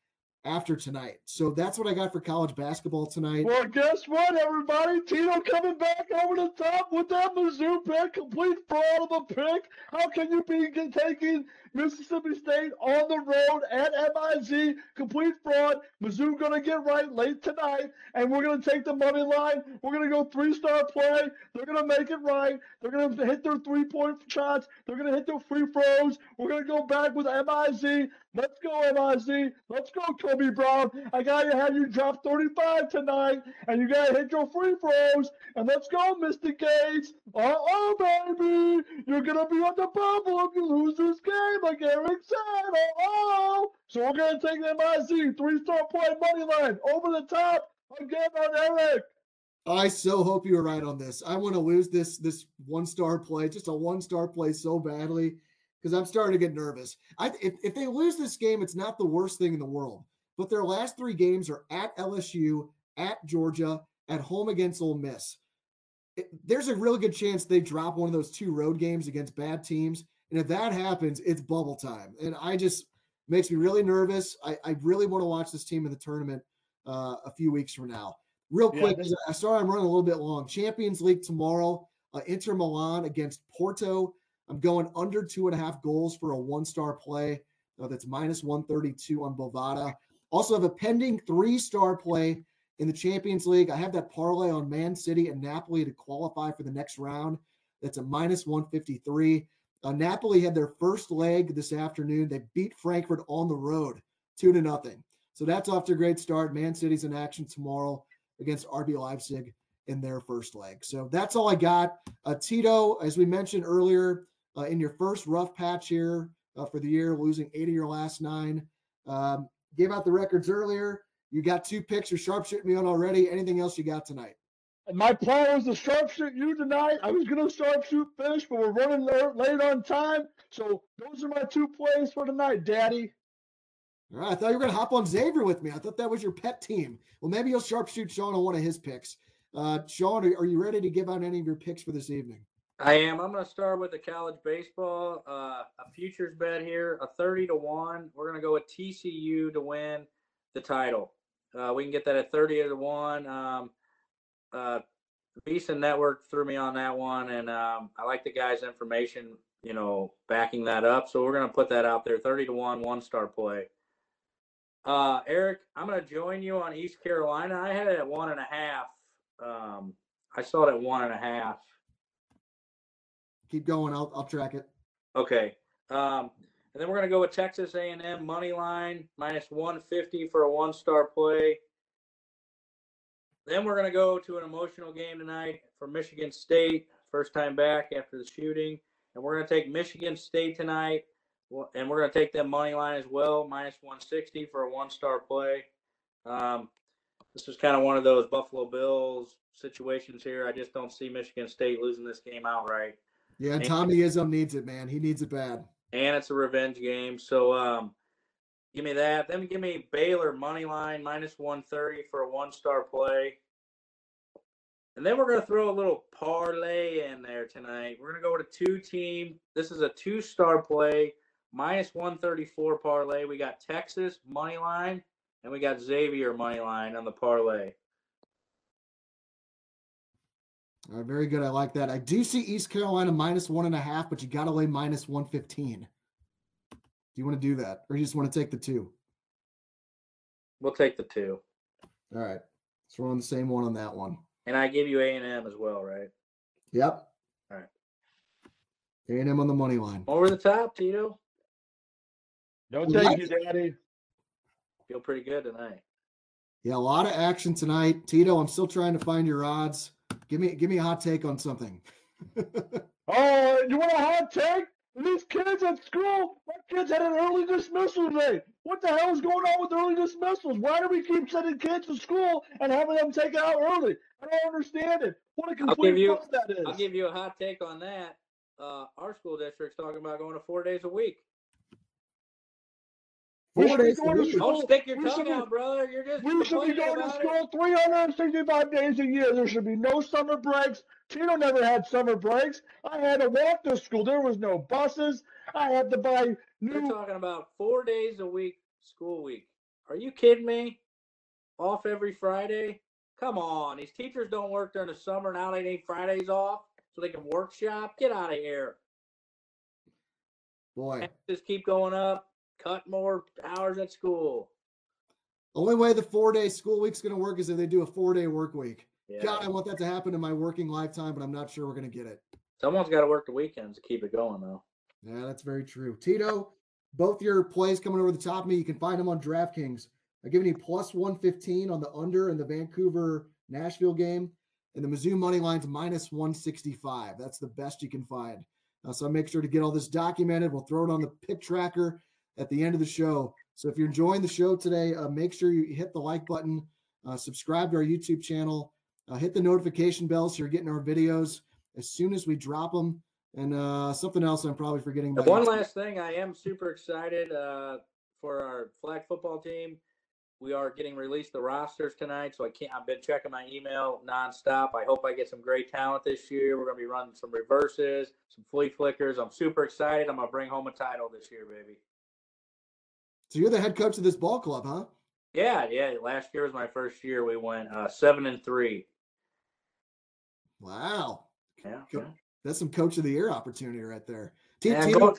after tonight. So that's what I got for college basketball tonight. Well, guess what, everybody? Tito coming back over the top with that Mizzou pick, complete fraud of a pick. How can you be taking Mississippi State on the road at MIZ, complete fraud? Mizzou going to get right late tonight, and we're going to take the money line. We're going to go three-star play. They're going to make it right. They're going to hit their three-point shots. They're going to hit their free throws. We're going to go back with MIZ. Let's go, MIZ. Let's go, Kobe Brown. I got to have you drop 35 tonight, and you got to hit your free throws. And let's go, Mr. Gates. Uh oh, baby. You're going to be on the bubble if you lose this game, like Eric. Uh oh. So we're to take MIZ, three star play money line, over the top again on Eric. I so hope you are right on this. I want to lose this this one star play, just a one star play so badly because I'm starting to get nervous. I, if, if they lose this game, it's not the worst thing in the world. But their last three games are at LSU, at Georgia, at home against Ole Miss. It, there's a really good chance they drop one of those two road games against bad teams. And if that happens, it's bubble time. And I just makes me really nervous. I, I really want to watch this team in the tournament uh, a few weeks from now. Real quick, yeah, I sorry I'm running a little bit long. Champions League tomorrow, uh, Inter Milan against Porto. I'm going under two and a half goals for a one star play. Uh, that's minus 132 on Bovada. Also have a pending three star play in the Champions League. I have that parlay on Man City and Napoli to qualify for the next round. That's a minus 153. Uh, Napoli had their first leg this afternoon. They beat Frankfurt on the road, two to nothing. So that's off to a great start. Man City's in action tomorrow against RB Leipzig in their first leg. So that's all I got. Uh, Tito, as we mentioned earlier, uh, in your first rough patch here uh, for the year, losing eight of your last nine. Um, gave out the records earlier. You got two picks. You're sharpshooting me on already. Anything else you got tonight? My plan was to sharpshoot you tonight. I was going to sharpshoot fish, but we're running late on time. So those are my two plays for tonight, Daddy. All right. I thought you were going to hop on Xavier with me. I thought that was your pet team. Well, maybe you'll sharpshoot Sean on one of his picks. Uh, Sean, are you ready to give out any of your picks for this evening? I am. I'm going to start with the college baseball. Uh, a futures bet here, a 30 to 1. We're going to go with TCU to win the title. Uh, we can get that at 30 to 1. Um, uh, VSiN Network threw me on that one, and um, I like the guy's information, you know, backing that up. So we're going to put that out there 30 to 1, one star play. Uh, Eric, I'm going to join you on East Carolina. I had it at one and a half. Um, I saw it at one and a half. Keep going. I'll I'll track it. Okay. Um, and then we're going to go with Texas A&M money line minus 150 for a one-star play. Then we're going to go to an emotional game tonight for Michigan State, first time back after the shooting, and we're going to take Michigan State tonight, and we're going to take them money line as well, minus 160 for a one-star play. Um, this is kind of one of those Buffalo Bills situations here. I just don't see Michigan State losing this game outright. Yeah, Tommy Izzo needs it, man. He needs it bad and it's a revenge game. So um, give me that. Then give me Baylor money line minus one thirty for a one star play. And then we're going to throw a little parlay in there tonight. We're going to go with a two team. This is a two star play, minus 134 parlay. We got Texas money line and we got Xavier money line on the parlay. All right, very good. I like that. I do see East Carolina minus one and a half, but you got to lay minus 115. Do you want to do that or you just want to take the two? We'll take the two. All right. So we're on the same one on that one. And I give you A and M as well, right? Yep. All right. A and M on the money line. Over the top, Tito. No, thank you, Daddy. Feel pretty good tonight. Yeah, a lot of action tonight. Tito, I'm still trying to find your odds. Give me give me a hot take on something. oh, you want a hot take? These kids at school, my kids had an early dismissal today. What the hell is going on with early dismissals? Why do we keep sending kids to school and having them take it out early? I don't understand it. What a complete you, that is. I'll give you a hot take on that. Uh, our school district's talking about going to four days a week. We should be going to school. Don't stick your tongue out, brother. You're just. We should be going to school 365 days a year. There should be no summer breaks. Tino never had summer breaks. I had to walk to school. There was no buses. I had to buy new. You're talking about four days a week, school week. Are you kidding me? Off every Friday? Come on. These teachers don't work during the summer. Now they need Fridays off so they can workshop. Get out of here. Boy. Just keep going up cut more hours at school. Only way the four day school week's going to work is if they do a four day work week. Yeah. God, I want that to happen in my working lifetime, but I'm not sure we're going to get it. Someone's got to work the weekends to keep it going, though. Yeah, that's very true. Tito, both your plays coming over the top of me, you can find them on DraftKings. I'm giving you plus 115 on the under in the Vancouver Nashville game, and the Mizzou money line's minus 165. That's the best you can find. Uh, so make sure to get all this documented. We'll throw it on the pick tracker at the end of the show. So if you're enjoying the show today, uh, make sure you hit the like button, uh, subscribe to our YouTube channel, uh, hit the notification bell so you're getting our videos as soon as we drop them. And uh, something else I'm probably forgetting. About. One last thing, I am super excited uh, for our flag football team. We are getting released the rosters tonight, so I can't. I've been checking my email nonstop. I hope I get some great talent this year. We're going to be running some reverses, some flea flickers. I'm super excited. I'm going to bring home a title this year, baby. So you're the head coach of this ball club, huh? Yeah, yeah. Last year was my first year. We went uh, seven and three. Wow. Yeah, yeah. That's some coach of the year opportunity right there. yeah, going,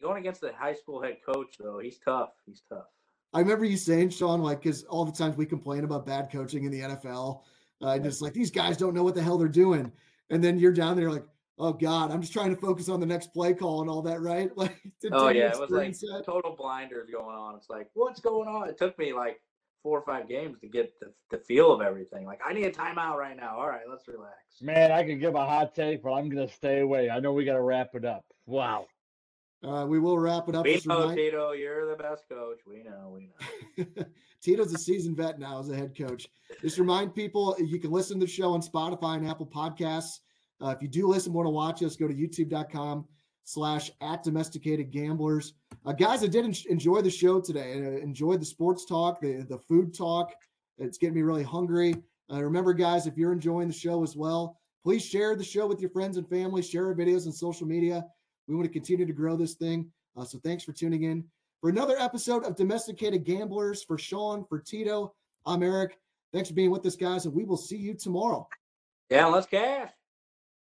going against the high school head coach though, he's tough. He's tough. I remember you saying, Sean, like, because all the times we complain about bad coaching in the NFL, uh, just like these guys don't know what the hell they're doing, and then you're down there like, oh god, I'm just trying to focus on the next play call and all that, right? Like, oh yeah, it was like set. total blinders going on. It's like, what's going on? It took me like four or five games to get the, the feel of everything. Like, I need a timeout right now. All right, let's relax. Man, I could give a hot take, but I'm gonna stay away. I know we got to wrap it up. Wow. Uh, we will wrap it up. We know, Tito, you're the best coach. We know, we know. Tito's a seasoned vet now as a head coach. Just remind people you can listen to the show on Spotify and Apple Podcasts. Uh, if you do listen, want to watch us, go to youtube.com slash at domesticated gamblers. Uh, guys, I did en- enjoy the show today. I enjoyed the sports talk, the, the food talk. It's getting me really hungry. Uh, remember, guys, if you're enjoying the show as well, please share the show with your friends and family. Share our videos on social media. We want to continue to grow this thing. Uh, so thanks for tuning in for another episode of Domesticated Gamblers. For Sean, for Tito, I'm Eric. Thanks for being with us, guys, and we will see you tomorrow. Yeah, let's cash.